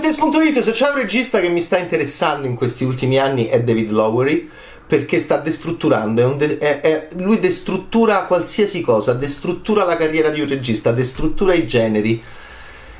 Gametes.it, se c'è un regista che mi sta interessando in questi ultimi anni è David Lowery perché sta destrutturando, è un de- è- è- lui destruttura qualsiasi cosa, destruttura la carriera di un regista, destruttura i generi.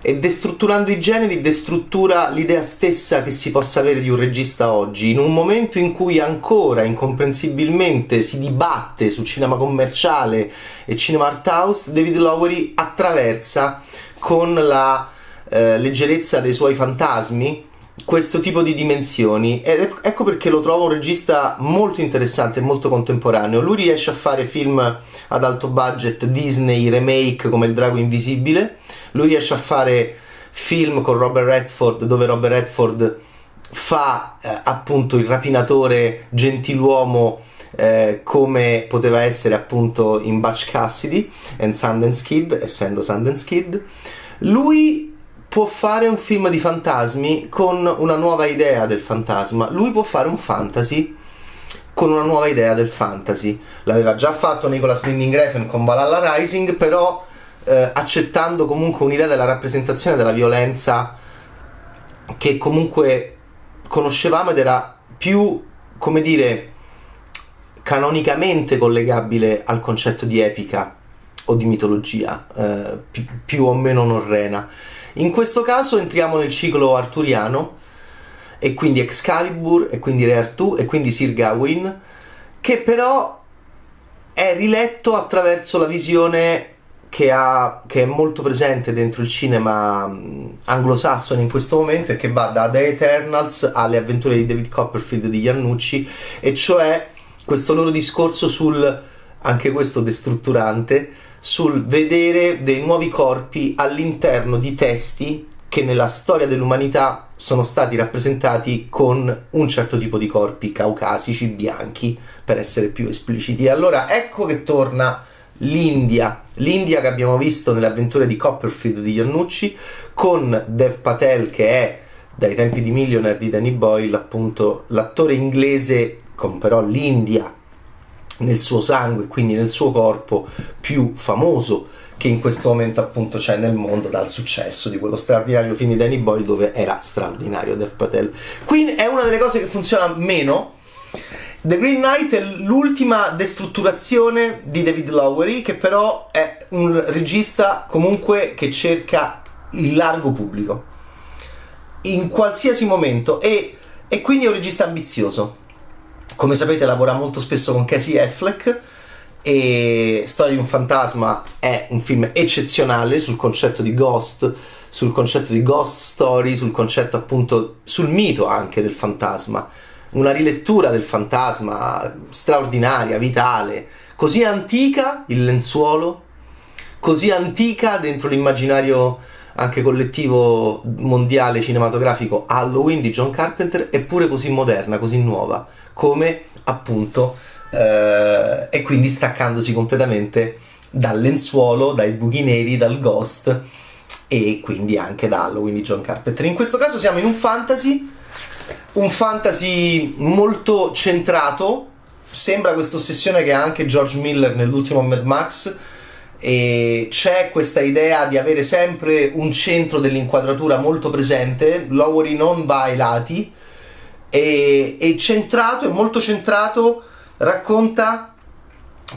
E destrutturando i generi destruttura l'idea stessa che si possa avere di un regista oggi, in un momento in cui ancora incomprensibilmente si dibatte su cinema commerciale e cinema art house, David Lowery attraversa con la eh, leggerezza dei suoi fantasmi questo tipo di dimensioni ed ecco perché lo trovo un regista molto interessante e molto contemporaneo. Lui riesce a fare film ad alto budget Disney remake come Il drago invisibile, lui riesce a fare film con Robert Redford dove Robert Redford fa eh, appunto il rapinatore gentiluomo eh, come poteva essere appunto in Butch Cassidy e Sundance Kid, essendo Sundance Kid. Lui può fare un film di fantasmi con una nuova idea del fantasma. Lui può fare un fantasy con una nuova idea del fantasy. L'aveva già fatto Nicolas Winding Refn con Valhalla Rising, però eh, accettando comunque un'idea della rappresentazione della violenza che comunque conoscevamo ed era più, come dire, canonicamente collegabile al concetto di epica o di mitologia, eh, più, più o meno norrena. In questo caso entriamo nel ciclo arturiano e quindi Excalibur e quindi Re Artù e quindi Sir Gawain che però è riletto attraverso la visione che, ha, che, è molto presente dentro il cinema anglosassone in questo momento e che va da The Eternals alle avventure di David Copperfield di Iannucci e cioè questo loro discorso sul anche questo destrutturante sul vedere dei nuovi corpi all'interno di testi che nella storia dell'umanità sono stati rappresentati con un certo tipo di corpi caucasici, bianchi, per essere più espliciti. E allora ecco che torna l'India, l'India che abbiamo visto nelle avventure di Copperfield di Iannucci, con Dev Patel che è dai tempi di Millionaire di Danny Boyle, appunto l'attore inglese con però l'India nel suo sangue, quindi nel suo corpo più famoso che in questo momento appunto c'è nel mondo dal successo di quello straordinario film di Danny Boyle dove era straordinario Dev Patel. Qui è una delle cose che funziona meno. The Green Knight è l'ultima destrutturazione di David Lowery che però è un regista comunque che cerca il largo pubblico in qualsiasi momento e, e quindi è un regista ambizioso come sapete lavora molto spesso con Casey Affleck e Storia di un fantasma è un film eccezionale sul concetto di ghost, sul concetto di ghost story, sul concetto appunto, sul mito anche del fantasma. Una rilettura del fantasma straordinaria, vitale, così antica il lenzuolo, così antica dentro l'immaginario anche collettivo mondiale cinematografico Halloween di John Carpenter, eppure così moderna, così nuova come appunto eh, e quindi staccandosi completamente dal lenzuolo, dai buchi neri, dal ghost e quindi anche da Halloween di John Carpenter. In questo caso siamo in un fantasy, un fantasy molto centrato, sembra questa ossessione che ha anche George Miller nell'ultimo Mad Max e c'è questa idea di avere sempre un centro dell'inquadratura molto presente, Lowery non va ai lati, e, e centrato, è molto centrato, racconta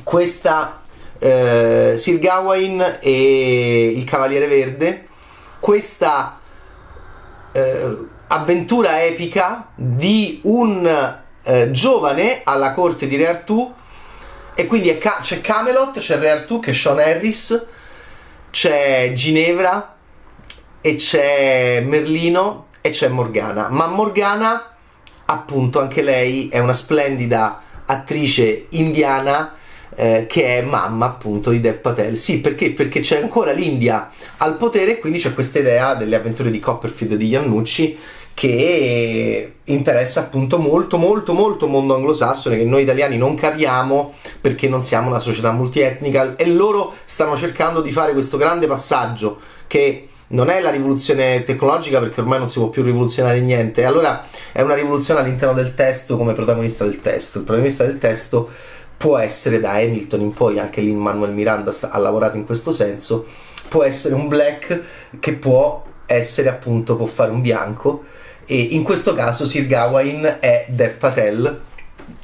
questa eh, Sir Gawain e il Cavaliere Verde, questa eh, avventura epica di un eh, giovane alla corte di Re Artù. E quindi ca- c'è Camelot, c'è Re Artù che è Sean Harris, c'è Ginevra e c'è Merlino e c'è Morgana, ma Morgana appunto anche lei è una splendida attrice indiana eh, che è mamma appunto di Dev Patel. Sì, perché? Perché c'è ancora l'India al potere e quindi c'è questa idea delle avventure di Copperfield di Iannucci che interessa appunto molto molto molto mondo anglosassone che noi italiani non capiamo perché non siamo una società multietnica e loro stanno cercando di fare questo grande passaggio che non è la rivoluzione tecnologica perché ormai non si può più rivoluzionare niente, allora è una rivoluzione all'interno del testo come protagonista del testo. Il protagonista del testo può essere da Hamilton in poi, anche lì Manuel Miranda sta, ha lavorato in questo senso, può essere un black che può essere appunto può fare un bianco. E in questo caso Sir Gawain è Dev Patel.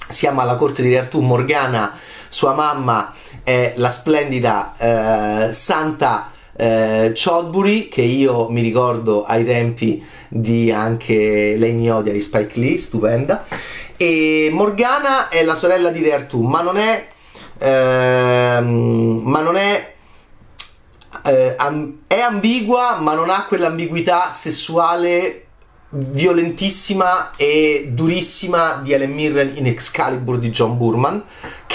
Siamo alla corte di Re Artù Morgana sua mamma è la splendida eh, Santa eh, Chodbury che io mi ricordo ai tempi di anche Lei mi odia di Spike Lee stupenda. E Morgana è la sorella di Re Artù ma non è ehm, ma non è eh, è ambigua ma non ha quell'ambiguità sessuale violentissima e durissima di Ellen Mirren in Excalibur di John Burman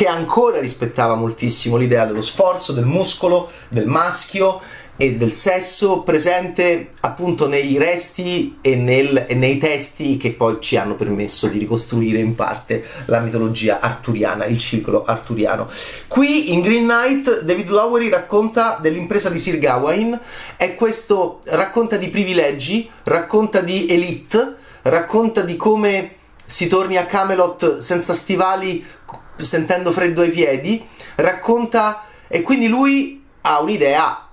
che ancora rispettava moltissimo l'idea dello sforzo, del muscolo, del maschio e del sesso presente appunto nei resti e, nel, e, nei testi che poi ci hanno permesso di ricostruire in parte la mitologia arturiana, il ciclo arturiano. Qui in Green Knight David Lowery racconta dell'impresa di Sir Gawain e questo racconta di privilegi, racconta di elite, racconta di come si torni a Camelot senza stivali sentendo freddo ai piedi, racconta e quindi lui ha un'idea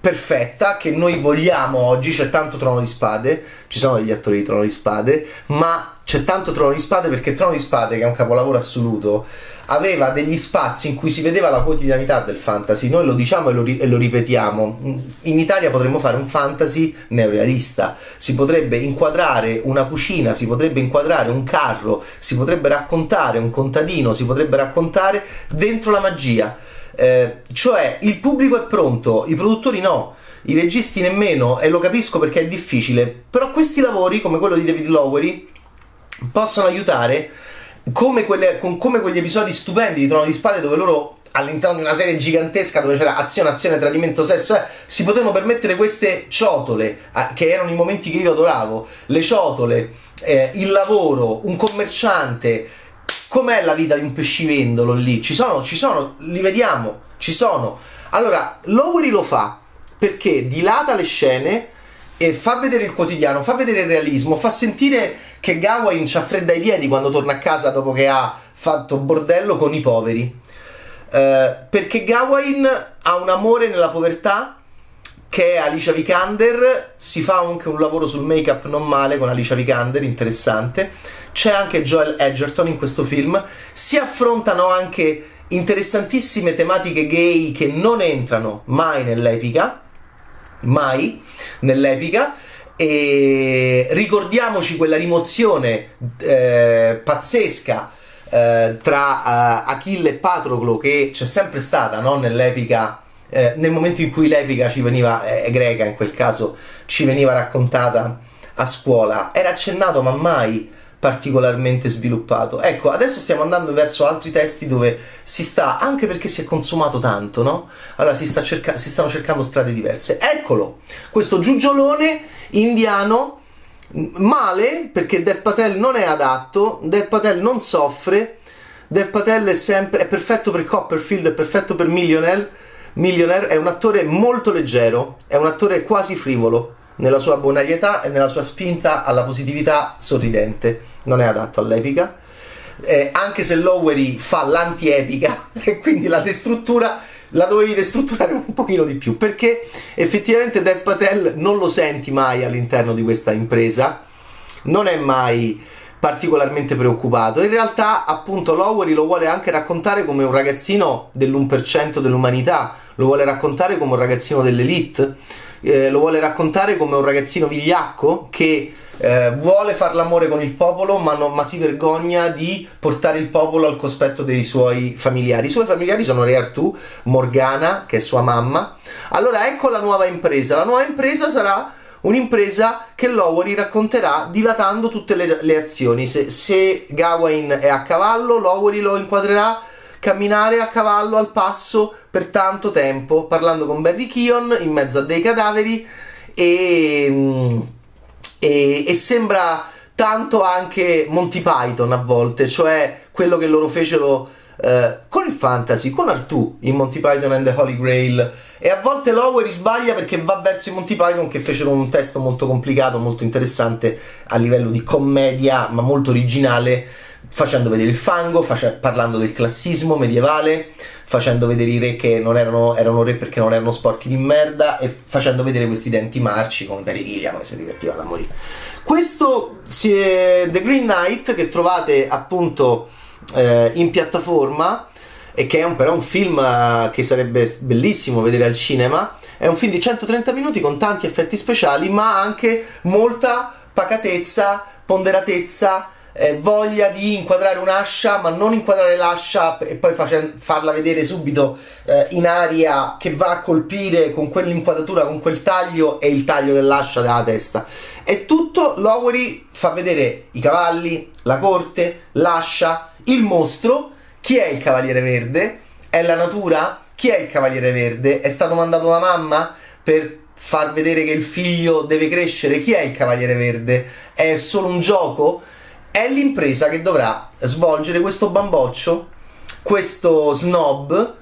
perfetta che noi vogliamo oggi. C'è tanto Trono di Spade, ci sono degli attori di Trono di Spade, ma c'è tanto Trono di Spade perché Trono di Spade, che è un capolavoro assoluto, aveva degli spazi in cui si vedeva la quotidianità del fantasy. Noi lo diciamo e lo, ri- e lo ripetiamo. In Italia potremmo fare un fantasy neorealista. Si potrebbe inquadrare una cucina, si potrebbe inquadrare un carro, si potrebbe raccontare un contadino, si potrebbe raccontare dentro la magia eh, cioè il pubblico è pronto, i produttori no, i registi nemmeno, e lo capisco perché è difficile, però questi lavori, come quello di David Lowery, possono aiutare come, quelle, con, come quegli episodi stupendi di Trono di Spade dove loro all'interno di una serie gigantesca dove c'era azione, azione, tradimento, sesso, eh, si potevano permettere queste ciotole, eh, che erano i momenti che io adoravo, le ciotole, eh, il lavoro, un commerciante, com'è la vita di un pescivendolo lì? Ci sono, ci sono, li vediamo, ci sono. Allora, Lowery lo fa perché dilata le scene e fa vedere il quotidiano, fa vedere il realismo, fa sentire che Gawain ci fredda i piedi quando torna a casa dopo che ha fatto bordello con i poveri. Eh, perché Gawain ha un amore nella povertà che è Alicia Vikander, si fa anche un lavoro sul make-up non male con Alicia Vikander, interessante c'è anche Joel Edgerton in questo film, si affrontano anche interessantissime tematiche gay che non entrano mai nell'epica, mai nell'epica, e ricordiamoci quella rimozione eh, pazzesca eh, tra uh, Achille e Patroclo che c'è sempre stata no? nell'epica eh, nel momento in cui l'epica ci veniva è greca in quel caso ci veniva raccontata a scuola era accennato ma mai particolarmente sviluppato. Ecco, adesso stiamo andando verso altri testi dove si sta, anche perché si è consumato tanto, no? Allora si, cerca- si stanno cercando strade diverse. Eccolo, questo giugiolone indiano, male perché Dev Patel non è adatto, Dev Patel non soffre, Dev Patel è sempre, è perfetto per Copperfield, è perfetto per Millionaire, Millionaire è un attore molto leggero, è un attore quasi frivolo nella sua bonarietà e nella sua spinta alla positività sorridente. Non è adatto all'epica. Eh, anche se Lowery fa l'anti-epica e quindi la destruttura la dovevi destrutturare un pochino di più perché effettivamente Dev Patel non lo senti mai all'interno di questa impresa non è mai particolarmente preoccupato in realtà appunto Lowery lo vuole anche raccontare come un ragazzino dell'1% dell'umanità lo vuole raccontare come un ragazzino dell'elite eh, lo vuole raccontare come un ragazzino vigliacco che eh, vuole fare l'amore con il popolo ma, non, ma, si vergogna di portare il popolo al cospetto dei suoi familiari. I suoi familiari sono Re Artù, Morgana, che è sua mamma. Allora ecco la nuova impresa. La nuova impresa sarà un'impresa che Lowery racconterà dilatando tutte le, le azioni. Se, se Gawain è a cavallo, Lowery lo inquadrerà camminare a cavallo al passo per tanto tempo, parlando con Barry Keon in mezzo a dei cadaveri e, mm, e, e sembra tanto anche Monty Python a volte, cioè quello che loro fecero eh, con il fantasy, con Artù in Monty Python and the Holy Grail. E a volte Lowery sbaglia perché va verso i Monty Python che fecero un testo molto complicato, molto interessante a livello di commedia ma molto originale facendo vedere il fango, face- parlando del classismo medievale, facendo vedere i re che non erano, erano re perché non erano sporchi di merda e facendo vedere questi denti marci con Terry Gilliam che si divertiva da morire. Questo è The Green Knight che trovate appunto eh, in piattaforma e che è un, però un film eh, che sarebbe bellissimo vedere al cinema. È un film di 130 minuti con tanti effetti speciali, ma anche molta pacatezza, ponderatezza, eh, voglia di inquadrare un'ascia, ma non inquadrare l'ascia e poi face- farla vedere subito eh, in aria che va a colpire con quell'inquadratura, con quel taglio e il taglio dell'ascia della testa. E tutto Lowery fa vedere i cavalli, la corte, l'ascia, il mostro chi è il Cavaliere Verde? È la natura? Chi è il Cavaliere Verde? È stato mandato da mamma per far vedere che il figlio deve crescere? Chi è il Cavaliere Verde? È solo un gioco? È l'impresa che dovrà svolgere questo bamboccio, questo snob,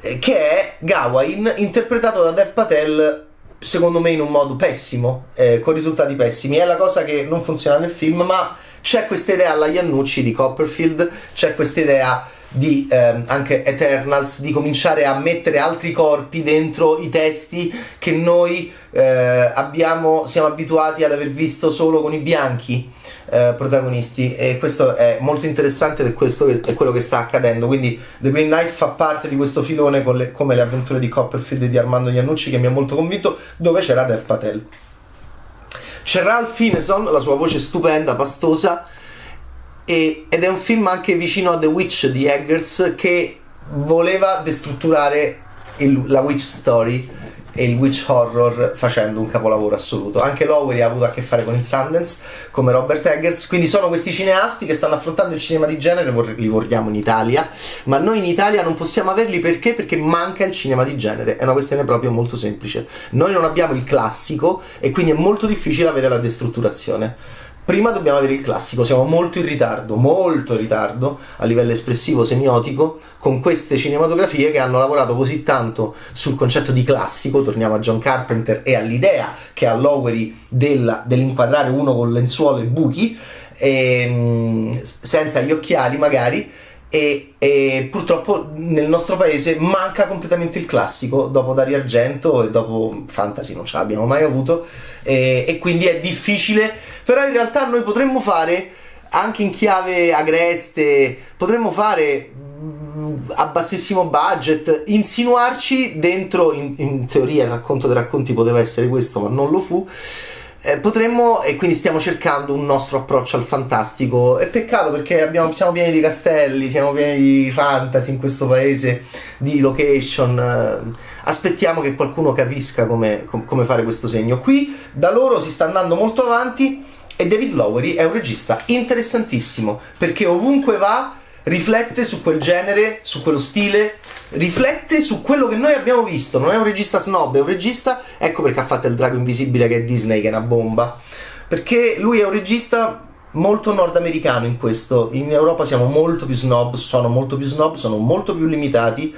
eh, che è Gawain, interpretato da Dev Patel secondo me in un modo pessimo, eh, con risultati pessimi. È la cosa che non funziona nel film, ma c'è questa idea alla Iannucci di Copperfield, c'è questa idea di ehm, anche Eternals di cominciare a mettere altri corpi dentro i testi che noi eh, abbiamo, siamo abituati ad aver visto solo con i bianchi eh, protagonisti. E questo è molto interessante ed è, questo che, è quello che sta accadendo. Quindi The Green Knight fa parte di questo filone le, come le avventure di Copperfield e di Armando Iannucci che mi ha molto convinto dove c'era Dev Patel. C'è Ralph Fineson la sua voce stupenda, pastosa e, ed è un film anche vicino a The Witch di Eggers che voleva destrutturare il, la witch story e il witch horror facendo un capolavoro assoluto. Anche Lowery ha avuto a che fare con il Sundance come Robert Eggers, quindi sono questi cineasti che stanno affrontando il cinema di genere, li vogliamo in Italia, ma noi in Italia non possiamo averli perché? Perché manca il cinema di genere, è una questione proprio molto semplice. Noi non abbiamo il classico e quindi è molto difficile avere la destrutturazione prima dobbiamo avere il classico, siamo molto in ritardo, molto in ritardo a livello espressivo semiotico con queste cinematografie che hanno lavorato così tanto sul concetto di classico, torniamo a John Carpenter e all'idea che ha Lowery della, dell'inquadrare uno con lenzuolo e buchi, e, ehm, senza gli occhiali magari, e, e, purtroppo nel nostro paese manca completamente il classico dopo Dario Argento e dopo Fantasy non ce l'abbiamo mai avuto e, e quindi è difficile però in realtà noi potremmo fare anche in chiave agreste potremmo fare mm, a bassissimo budget insinuarci dentro in, in teoria il racconto dei racconti poteva essere questo ma non lo fu eh, potremmo, e quindi stiamo cercando un nostro approccio al fantastico. È peccato perché abbiamo, siamo pieni di castelli, siamo pieni di fantasy in questo paese, di location. Eh, aspettiamo che qualcuno capisca com- come fare questo segno. Qui da loro si sta andando molto avanti e David Lowery è un regista interessantissimo perché ovunque va riflette su quel genere, su quello stile, riflette su quello che noi abbiamo visto. Non è un regista snob, è un regista. Ecco perché ha fatto il drago invisibile che è Disney, che è una bomba. Perché lui è un regista molto nordamericano in questo. In Europa siamo molto più snob, sono molto più snob, sono molto più limitati.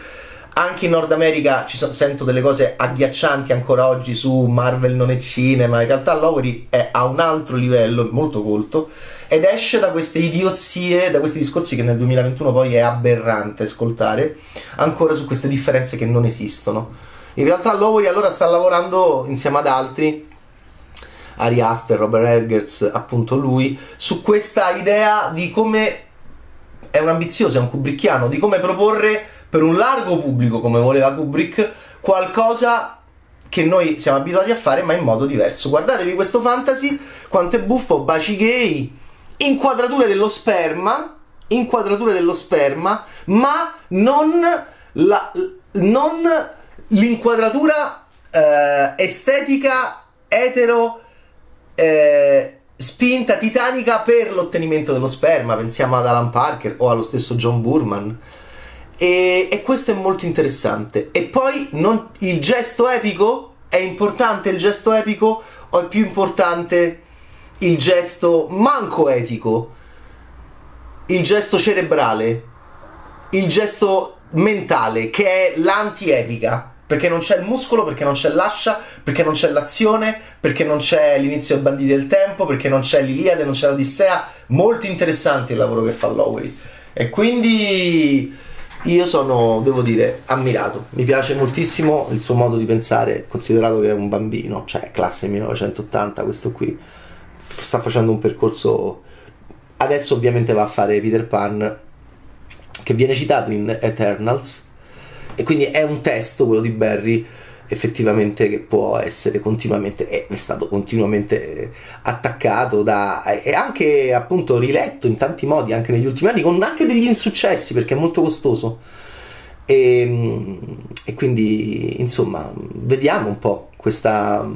Anche in Nord America ci so, sento delle cose agghiaccianti ancora oggi su Marvel non è cinema. In realtà Lowery è a un altro livello, molto colto ed esce da queste idiozie, da questi discorsi che nel 2021 poi è aberrante ascoltare, ancora su queste differenze che non esistono. In realtà Lowery allora sta lavorando insieme ad altri, Ari Aster, Robert Eggers, appunto lui, su questa idea di come è un ambizioso, è un kubrickiano, di come proporre per un largo pubblico, come voleva Kubrick, qualcosa che noi siamo abituati a fare ma in modo diverso. Guardatevi questo fantasy, quanto è buffo, baci gay, inquadrature dello sperma, inquadrature dello sperma, ma non, la, non l'inquadratura eh, estetica etero eh, spinta titanica per l'ottenimento dello sperma. Pensiamo ad Alan Parker o allo stesso John Burman. E, e questo è molto interessante. E poi non, il gesto epico è importante il gesto epico o è più importante il gesto manco etico, il gesto cerebrale, il gesto mentale, che è l'anti-epica. Perché non c'è il muscolo, perché non c'è l'ascia, perché non c'è l'azione, perché non c'è l'inizio dei banditi del tempo, perché non c'è l'Iliade, non c'è l'Odissea. Molto interessante il lavoro che fa Lowery. E quindi io sono, devo dire, ammirato. Mi piace moltissimo il suo modo di pensare, considerato che è un bambino, cioè classe 1980, questo qui sta facendo un percorso. Adesso ovviamente va a fare Peter Pan, che viene citato in Eternals, e quindi è un testo, quello di Barry, effettivamente che può essere continuamente è stato continuamente attaccato da, e anche appunto riletto in tanti modi anche negli ultimi anni con anche degli insuccessi perché è molto costoso e, e quindi insomma vediamo un po' questa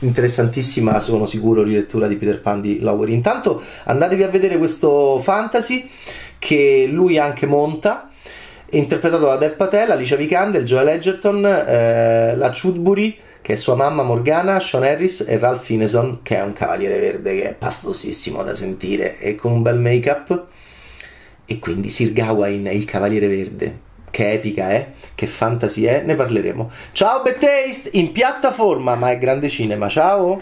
interessantissima sono sicuro rilettura di Peter Pan di Lowery intanto andatevi a vedere questo fantasy che lui anche monta interpretato da Dev Patel, Alicia Vikander, Joel Edgerton, eh, la Chudbury, che è sua mamma Morgana, Sean Harris e Ralph Fineson, che è un cavaliere verde che è pastosissimo da sentire e con un bel make-up. E quindi Sir Gawain è il cavaliere verde. Che epica è, che fantasy è, ne parleremo. Ciao Bad in piattaforma, ma è grande cinema. Ciao!